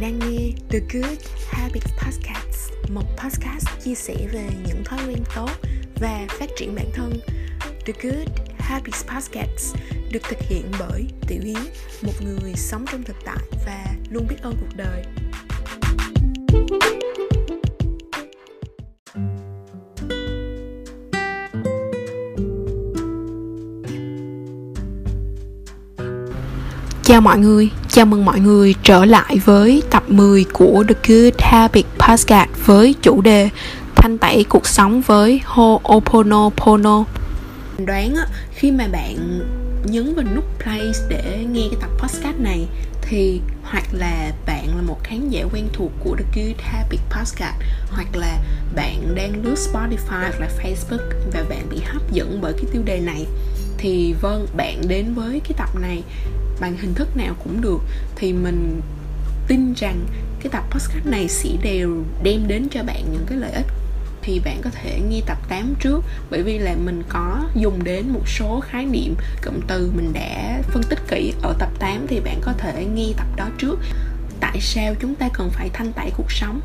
bạn đang nghe The Good Habits Podcast, một podcast chia sẻ về những thói quen tốt và phát triển bản thân. The Good Habits Podcast được thực hiện bởi Tiểu Yến, một người sống trong thực tại và luôn biết ơn cuộc đời. Chào mọi người, chào mừng mọi người trở lại với tập 10 của The Good Habit Podcast với chủ đề thanh tẩy cuộc sống với Ho'oponopono. Đoán á, khi mà bạn nhấn vào nút play để nghe cái tập podcast này thì hoặc là bạn là một khán giả quen thuộc của The Good Habit Podcast hoặc là bạn đang lướt Spotify hoặc là Facebook và bạn bị hấp dẫn bởi cái tiêu đề này thì vâng bạn đến với cái tập này bằng hình thức nào cũng được thì mình tin rằng cái tập podcast này sẽ đều đem đến cho bạn những cái lợi ích. Thì bạn có thể nghe tập 8 trước bởi vì là mình có dùng đến một số khái niệm cụm từ mình đã phân tích kỹ ở tập 8 thì bạn có thể nghe tập đó trước. Tại sao chúng ta cần phải thanh tẩy cuộc sống?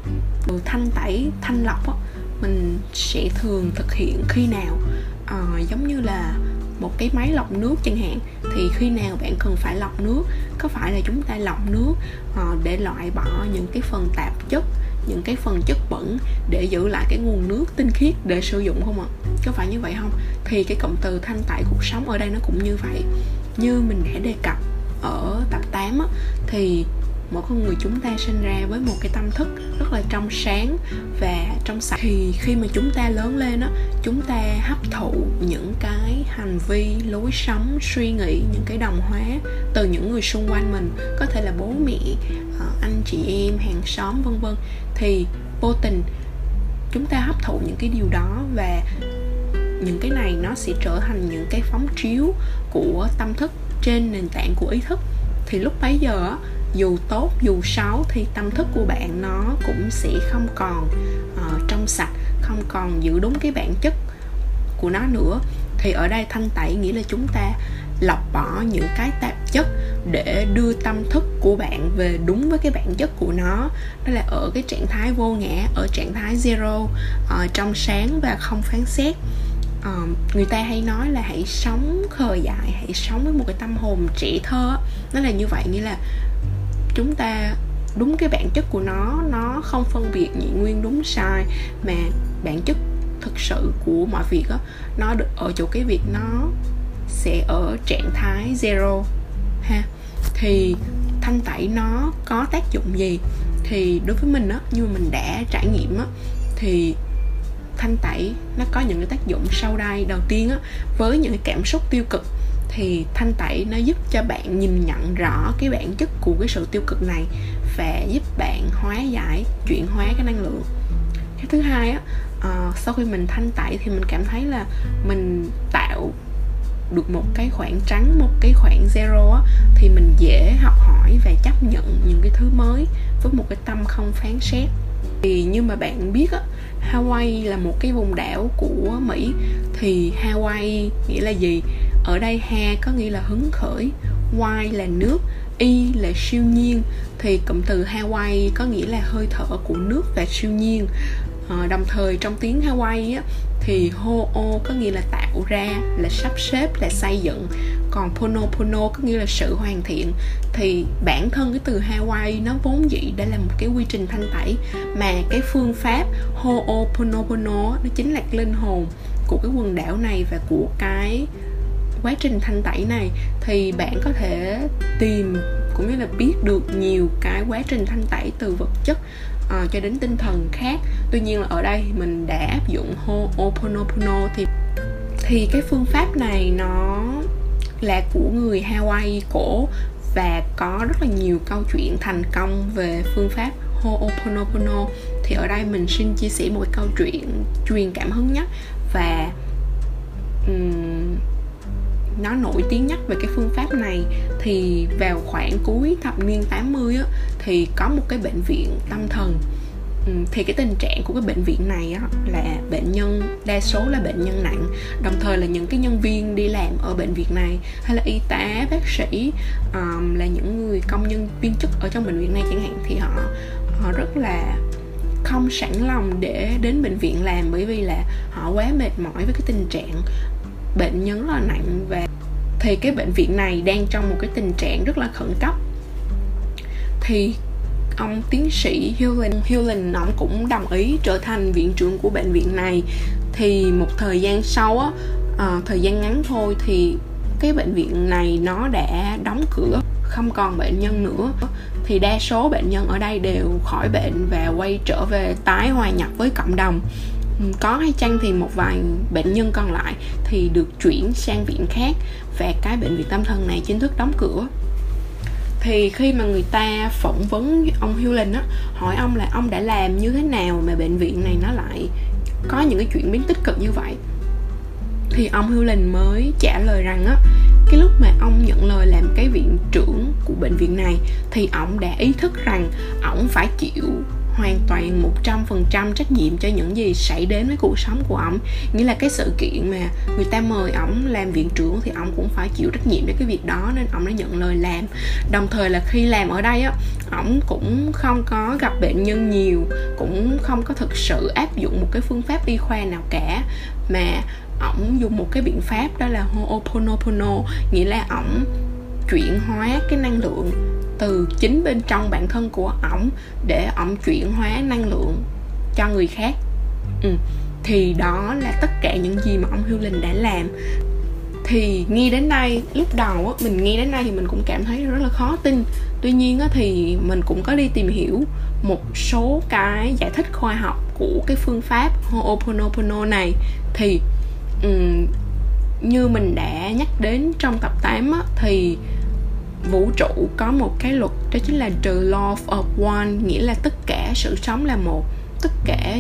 Từ thanh tẩy thanh lọc á mình sẽ thường thực hiện khi nào? À, giống như là một cái máy lọc nước chẳng hạn thì khi nào bạn cần phải lọc nước có phải là chúng ta lọc nước ờ, để loại bỏ những cái phần tạp chất những cái phần chất bẩn để giữ lại cái nguồn nước tinh khiết để sử dụng không ạ? Có phải như vậy không? Thì cái cụm từ thanh tẩy cuộc sống ở đây nó cũng như vậy. Như mình đã đề cập ở tập 8 á, thì mỗi con người chúng ta sinh ra với một cái tâm thức rất là trong sáng và trong sạch. Thì khi mà chúng ta lớn lên á, chúng ta hấp thụ những cái hành vi, lối sống, suy nghĩ, những cái đồng hóa từ những người xung quanh mình, có thể là bố mẹ ờ, anh chị em, hàng xóm, vân vân, thì vô tình chúng ta hấp thụ những cái điều đó và những cái này nó sẽ trở thành những cái phóng chiếu của tâm thức trên nền tảng của ý thức. Thì lúc bấy giờ dù tốt dù xấu thì tâm thức của bạn nó cũng sẽ không còn uh, trong sạch không còn giữ đúng cái bản chất của nó nữa. Thì ở đây thanh tẩy nghĩa là chúng ta lọc bỏ những cái tạp chất để đưa tâm thức của bạn về đúng với cái bản chất của nó. Đó là ở cái trạng thái vô ngã ở trạng thái zero uh, trong sáng và không phán xét. Uh, người ta hay nói là hãy sống khờ dại hãy sống với một cái tâm hồn trẻ thơ nó là như vậy nghĩa là chúng ta, đúng cái bản chất của nó nó không phân biệt nhị nguyên đúng sai, mà bản chất thực sự của mọi việc á, nó được ở chỗ cái việc nó sẽ ở trạng thái zero, ha. Thì thanh tẩy nó có tác dụng gì? Thì đối với mình á, như mình đã trải nghiệm á, thì thanh tẩy nó có những cái tác dụng sau đây. Đầu tiên á, với những cái cảm xúc tiêu cực thì thanh tẩy nó giúp cho bạn nhìn nhận rõ cái bản chất của cái sự tiêu cực này và giúp bạn hóa giải chuyển hóa cái năng lượng. Cái thứ hai á uh, sau khi mình thanh tẩy thì mình cảm thấy là mình tạo được một cái khoảng trắng một cái khoảng zero á thì mình dễ học hỏi và chấp nhận những cái thứ mới với một cái tâm không phán xét. Thì như mà bạn biết á Hawaii là một cái vùng đảo của Mỹ. Thì Hawaii nghĩa là gì? Ở đây ha có nghĩa là hứng khởi y là nước y là siêu nhiên. Thì cụm từ Hawaii có nghĩa là hơi thở của nước và siêu nhiên. À, đồng thời trong tiếng Hawaii á, thì ho o có nghĩa là tạo ra là sắp xếp là xây dựng. Còn pono pono có nghĩa là sự hoàn thiện. Thì bản thân cái từ Hawaii nó vốn dĩ đã là một cái quy trình thanh tẩy mà cái phương pháp ho o pono pono nó chính là linh hồn của cái quần đảo này và của cái quá trình thanh tẩy này thì bạn có thể tìm cũng như là biết được nhiều cái quá trình thanh tẩy từ vật chất uh, cho đến tinh thần khác. Tuy nhiên là ở đây mình đã áp dụng Ho'oponopono thì thì cái phương pháp này nó là của người Hawaii cổ và có rất là nhiều câu chuyện thành công về phương pháp Ho'oponopono. Thì ở đây mình xin chia sẻ một câu chuyện truyền cảm hứng nhất và um, nó nổi tiếng nhất về cái phương pháp này thì vào khoảng cuối thập niên 80 á, thì có một cái bệnh viện tâm thần. Ừ, thì cái tình trạng của cái bệnh viện này á, là bệnh nhân đa số là bệnh nhân nặng đồng thời là những cái nhân viên đi làm ở bệnh viện này hay là y tá bác sĩ um, là những người công nhân viên chức ở trong bệnh viện này chẳng hạn thì họ họ rất là không sẵn lòng để đến bệnh viện làm bởi vì là họ quá mệt mỏi với cái tình trạng bệnh nhân rất là nặng và thì cái bệnh viện này đang trong một cái tình trạng rất là khẩn cấp. Thì ông tiến sĩ Hewlin Hewlin ông cũng đồng ý trở thành viện trưởng của bệnh viện này. Thì một thời gian sau á à, thời gian ngắn thôi thì cái bệnh viện này nó đã đóng cửa không còn bệnh nhân nữa. Thì đa số bệnh nhân ở đây đều khỏi bệnh và quay trở về tái hòa nhập với cộng đồng có hay chăng thì một vài bệnh nhân còn lại thì được chuyển sang viện khác và cái bệnh viện tâm thần này chính thức đóng cửa. Thì khi mà người ta phỏng vấn ông Hewlin á, hỏi ông là ông đã làm như thế nào mà bệnh viện này nó lại có những cái chuyển biến tích cực như vậy? Thì ông Hewlin mới trả lời rằng á, cái lúc mà ông nhận lời làm cái viện trưởng của bệnh viện này thì ông đã ý thức rằng ông phải chịu hoàn toàn 100% trách nhiệm cho những gì xảy đến với cuộc sống của ổng. Nghĩa là cái sự kiện mà người ta mời ổng làm viện trưởng thì ổng cũng phải chịu trách nhiệm cho cái việc đó, nên ổng đã nhận lời làm. Đồng thời là khi làm ở đây á, ổng cũng không có gặp bệnh nhân nhiều, cũng không có thực sự áp dụng một cái phương pháp y khoa nào cả, mà ổng dùng một cái biện pháp đó là Ho'oponopono. Nghĩa là ổng chuyển hóa cái năng lượng từ chính bên trong bản thân của ổng để ổng chuyển hóa năng lượng cho người khác. Ừ. thì đó là tất cả những gì mà ông Hewlin đã làm. Thì nghe đến đây lúc đầu á, mình nghe đến đây thì mình cũng cảm thấy rất là khó tin. Tuy nhiên á, thì mình cũng có đi tìm hiểu một số cái giải thích khoa học của cái phương pháp Ho'oponopono này. Thì um, như mình đã nhắc đến trong tập 8 á, thì vũ trụ có một cái luật, đó chính là the law of one, nghĩa là tất cả sự sống là một. Tất cả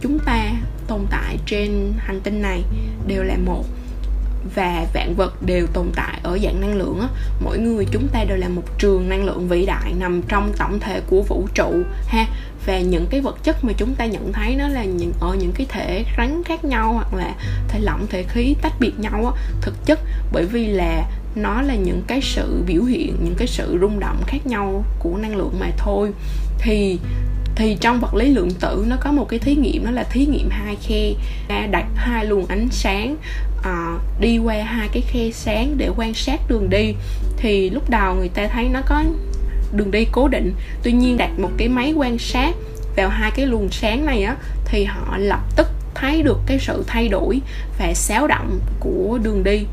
chúng ta tồn tại trên hành tinh này đều là một và vạn vật đều tồn tại ở dạng năng lượng á. Mỗi người chúng ta đều là một trường năng lượng vĩ đại nằm trong tổng thể của vũ trụ, ha. Và những cái vật chất mà chúng ta nhận thấy nó là những, ở những cái thể rắn khác nhau hoặc là thể lỏng, thể khí tách biệt nhau á, thực chất. Bởi vì là nó là những cái sự biểu hiện những cái sự rung động khác nhau của năng lượng mà thôi. Thì thì trong vật lý lượng tử nó có một cái thí nghiệm đó là thí nghiệm hai khe đặt hai luồng ánh sáng uh, đi qua hai cái khe sáng để quan sát đường đi. Thì lúc đầu người ta thấy nó có đường đi cố định tuy nhiên đặt một cái máy quan sát vào hai cái luồng sáng này á thì họ lập tức thấy được cái sự thay đổi và xáo động của đường đi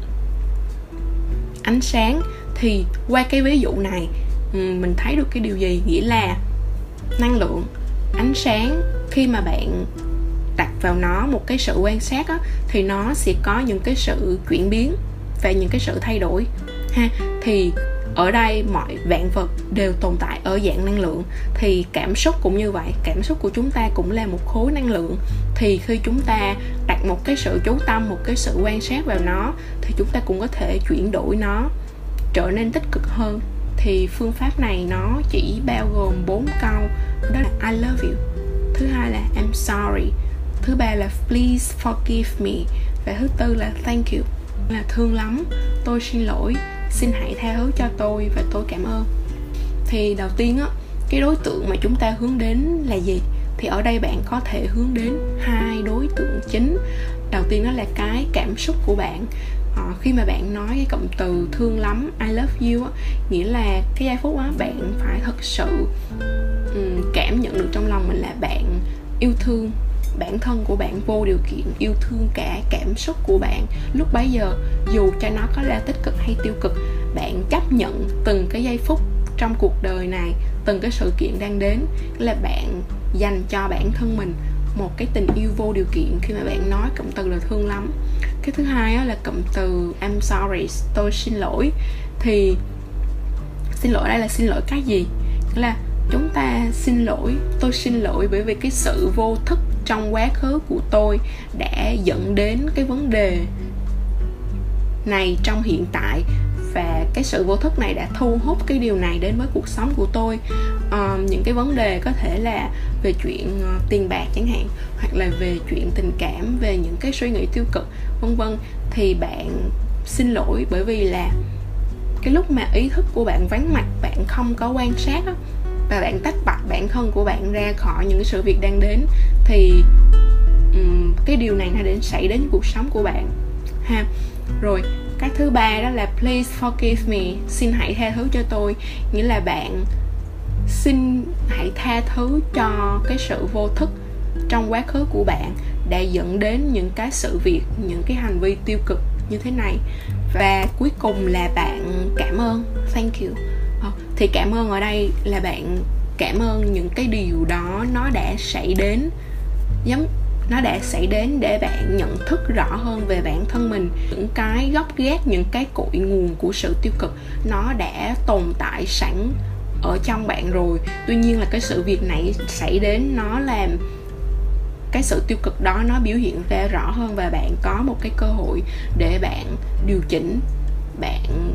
ánh sáng thì qua cái ví dụ này ừ, mình thấy được cái điều gì? Nghĩa là năng lượng ánh sáng khi mà bạn đặt vào nó một cái sự quan sát á, thì nó sẽ có những cái sự chuyển biến và những cái sự thay đổi ha. Thì ở đây mọi vạn vật đều tồn tại ở dạng năng lượng thì cảm xúc cũng như vậy. Cảm xúc của chúng ta cũng là một khối năng lượng. Thì khi chúng ta đặt một cái sự chú tâm, một cái sự quan sát vào nó thì chúng ta cũng có thể chuyển đổi nó, trở nên tích cực hơn. Thì phương pháp này nó chỉ bao gồm bốn câu, đó là I love you thứ hai là I'm sorry thứ ba là please forgive me và thứ tư là thank you là thương lắm, tôi xin lỗi, xin hãy tha thứ cho tôi và tôi cảm ơn thì đầu tiên á, cái đối tượng mà chúng ta hướng đến là gì? Thì ở đây bạn có thể hướng đến hai đối tượng chính. Đầu tiên đó là cái cảm xúc của bạn. À, khi mà bạn nói cái cụm từ thương lắm I love you á nghĩa là cái giây phút đó bạn phải thật sự um, cảm nhận được trong lòng mình là bạn yêu thương bản thân của bạn vô điều kiện yêu thương cả cảm xúc của bạn. Lúc bấy giờ dù cho nó có là tích cực hay tiêu cực bạn chấp nhận từng cái giây phút trong cuộc đời này, từng cái sự kiện đang đến là bạn dành cho bản thân mình một cái tình yêu vô điều kiện khi mà bạn nói cụm từ là thương lắm. Cái thứ hai là cụm từ, I'm sorry, tôi xin lỗi. Thì xin lỗi đây là xin lỗi cái gì? Nghĩa là chúng ta xin lỗi, tôi xin lỗi bởi vì cái sự vô thức trong quá khứ của tôi đã dẫn đến cái vấn đề này trong hiện tại và cái sự vô thức này đã thu hút cái điều này đến với cuộc sống của tôi. À, những cái vấn đề có thể là về chuyện ờ, tiền bạc chẳng hạn hoặc là về chuyện tình cảm về những cái suy nghĩ tiêu cực vân vân thì bạn xin lỗi bởi vì là cái lúc mà ý thức của bạn vắng mặt bạn không có quan sát đó, và bạn tách bạch bản thân của bạn ra khỏi những sự việc đang đến thì um, cái điều này nó đến xảy đến cuộc sống của bạn ha. Rồi cái thứ ba đó là please forgive me, xin hãy tha thứ cho tôi. Nghĩa là bạn xin hãy tha thứ cho cái sự vô thức trong quá khứ của bạn đã dẫn đến những cái sự việc, những cái hành vi tiêu cực như thế này. Và cuối cùng là bạn cảm ơn. Thank you. Ờ, thì cảm ơn ở đây là bạn cảm ơn những cái điều đó nó đã xảy đến. Giống nó đã xảy đến để bạn nhận thức rõ hơn về bản thân mình. Những cái gốc gác những cái cội nguồn của sự tiêu cực, nó đã tồn tại sẵn ở trong bạn rồi. Tuy nhiên là cái sự việc này xảy đến, nó làm cái sự tiêu cực đó nó biểu hiện ra rõ hơn và bạn có một cái cơ hội để bạn điều chỉnh, bạn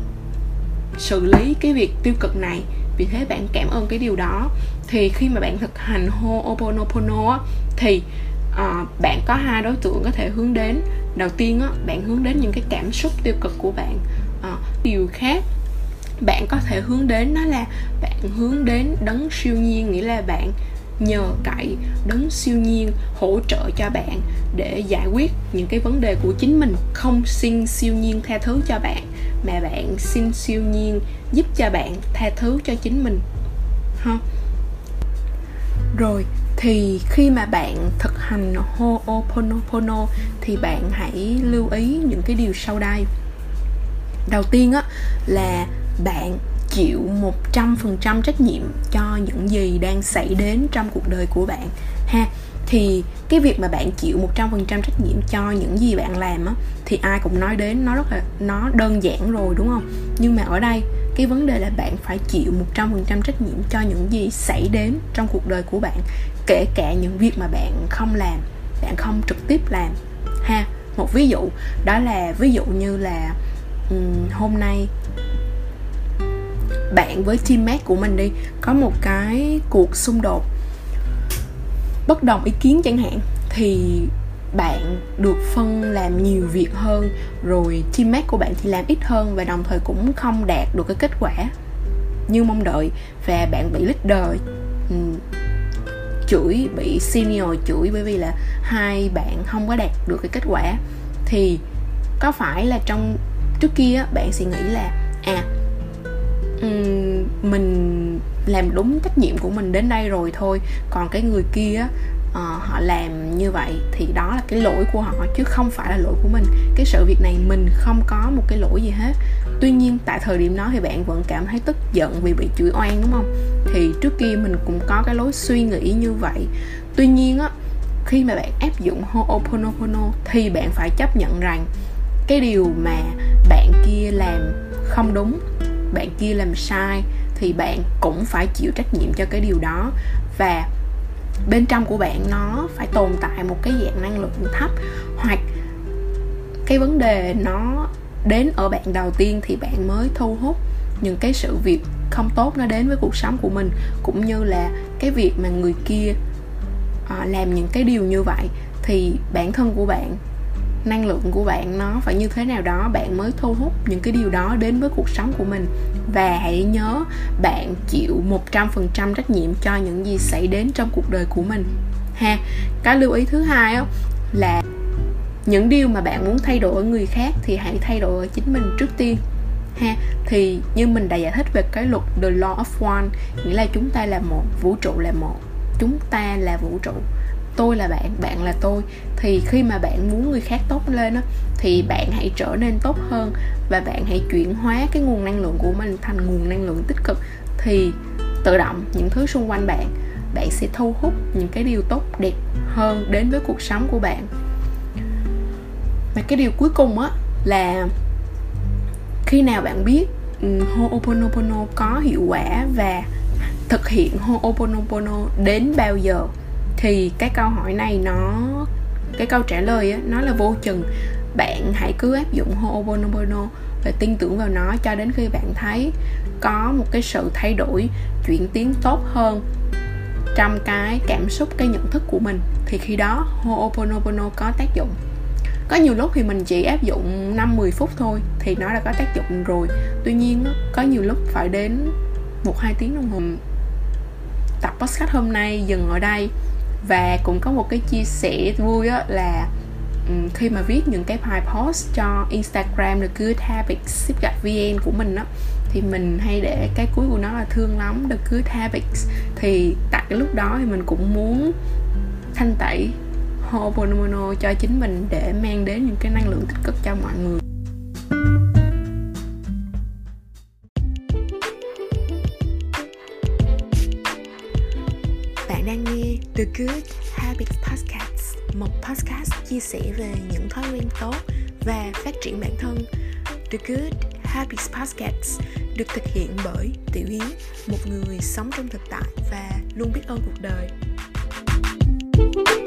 xử lý cái việc tiêu cực này. Vì thế bạn cảm ơn cái điều đó. Thì khi mà bạn thực hành ho oponopono thì uh, bạn có hai đối tượng có thể hướng đến. Đầu tiên á, bạn hướng đến những cái cảm xúc tiêu cực của bạn. Uh, điều khác bạn có thể hướng đến nó là bạn hướng đến đấng siêu nhiên nghĩa là bạn nhờ cậy đấng siêu nhiên hỗ trợ cho bạn để giải quyết những cái vấn đề của chính mình không xin siêu nhiên tha thứ cho bạn mà bạn xin siêu nhiên giúp cho bạn tha thứ cho chính mình. Ha. Rồi thì khi mà bạn thực hành Ho'oponopono thì bạn hãy lưu ý những cái điều sau đây. Đầu tiên á, là bạn chịu 100% trách nhiệm cho những gì đang xảy đến trong cuộc đời của bạn, ha. Thì cái việc mà bạn chịu 100% trách nhiệm cho những gì bạn làm á, thì ai cũng nói đến, nó rất là, nó đơn giản rồi, đúng không? Nhưng mà ở đây cái vấn đề là bạn phải chịu 100% trách nhiệm cho những gì xảy đến trong cuộc đời của bạn kể cả những việc mà bạn không làm bạn không trực tiếp làm. Ha một ví dụ đó là ví dụ như là um, hôm nay bạn với teammate của mình đi có một cái cuộc xung đột bất đồng ý kiến chẳng hạn thì bạn được phân làm nhiều việc hơn rồi teammate của bạn thì làm ít hơn và đồng thời cũng không đạt được cái kết quả như mong đợi và bạn bị leader um, chửi bị senior chửi bởi vì là hai bạn không có đạt được cái kết quả. Thì có phải là trong trước kia bạn sẽ nghĩ là à um, mình làm đúng trách nhiệm của mình đến đây rồi thôi còn cái người kia uh, họ làm như vậy thì đó là cái lỗi của họ chứ không phải là lỗi của mình. Cái sự việc này mình không có một cái lỗi gì hết. Tuy nhiên tại thời điểm đó thì bạn vẫn cảm thấy tức giận vì bị chửi oan đúng không? Thì trước kia mình cũng có cái lối suy nghĩ như vậy. Tuy nhiên á khi mà bạn áp dụng Ho'oponopono thì bạn phải chấp nhận rằng cái điều mà bạn kia làm không đúng bạn kia làm sai thì bạn cũng phải chịu trách nhiệm cho cái điều đó. Và bên trong của bạn nó phải tồn tại một cái dạng năng lượng thấp, hoặc cái vấn đề nó đến ở bạn đầu tiên thì bạn mới thu hút những cái sự việc không tốt nó đến với cuộc sống của mình, cũng như là cái việc mà người kia à, làm những cái điều như vậy thì bản thân của bạn năng lượng của bạn nó phải như thế nào đó, bạn mới thu hút những cái điều đó đến với cuộc sống của mình. Và hãy nhớ bạn chịu 100% trách nhiệm cho những gì xảy đến trong cuộc đời của mình. Ha, cái lưu ý thứ hai á, là những điều mà bạn muốn thay đổi ở người khác thì hãy thay đổi ở chính mình trước tiên. Ha, thì như mình đã giải thích về cái luật the law of one, nghĩa là chúng ta là một, vũ trụ là một, chúng ta là vũ trụ tôi là bạn bạn là tôi. Thì khi mà bạn muốn người khác tốt lên á, thì bạn hãy trở nên tốt hơn và bạn hãy chuyển hóa cái nguồn năng lượng của mình thành nguồn năng lượng tích cực. Thì tự động những thứ xung quanh bạn bạn sẽ thu hút những cái điều tốt, đẹp hơn đến với cuộc sống của bạn. Và cái điều cuối cùng á, là khi nào bạn biết Ho'oponopono có hiệu quả và thực hiện Ho'oponopono đến bao giờ? Thì cái câu hỏi này nó cái câu trả lời á, nó là vô chừng. Bạn hãy cứ áp dụng Ho'oponopono và tin tưởng vào nó cho đến khi bạn thấy có một cái sự thay đổi chuyển tiến tốt hơn trong cái cảm xúc cái nhận thức của mình. Thì khi đó Ho'oponopono có tác dụng. Có nhiều lúc thì mình chỉ áp dụng 5-10 phút thôi thì nó đã có tác dụng rồi. Tuy nhiên có nhiều lúc phải đến một hai tiếng đồng hồ. Tập podcast hôm nay dừng ở đây và cũng có một cái chia sẻ vui á là ừ, khi mà viết những cái bài post cho Instagram The Good Habits vn của mình á, thì mình hay để cái cuối của nó là thương lắm The Good Habits thì tại cái lúc đó thì mình cũng muốn thanh tẩy Ho'oponopono cho chính mình để mang đến những cái năng lượng tích cực cho mọi người. Good Habits Podcast Một podcast chia sẻ về những thói quen tốt và phát triển bản thân The Good Habits Podcast được thực hiện bởi Tiểu Yến, một người sống trong thực tại và luôn biết ơn cuộc đời. thank you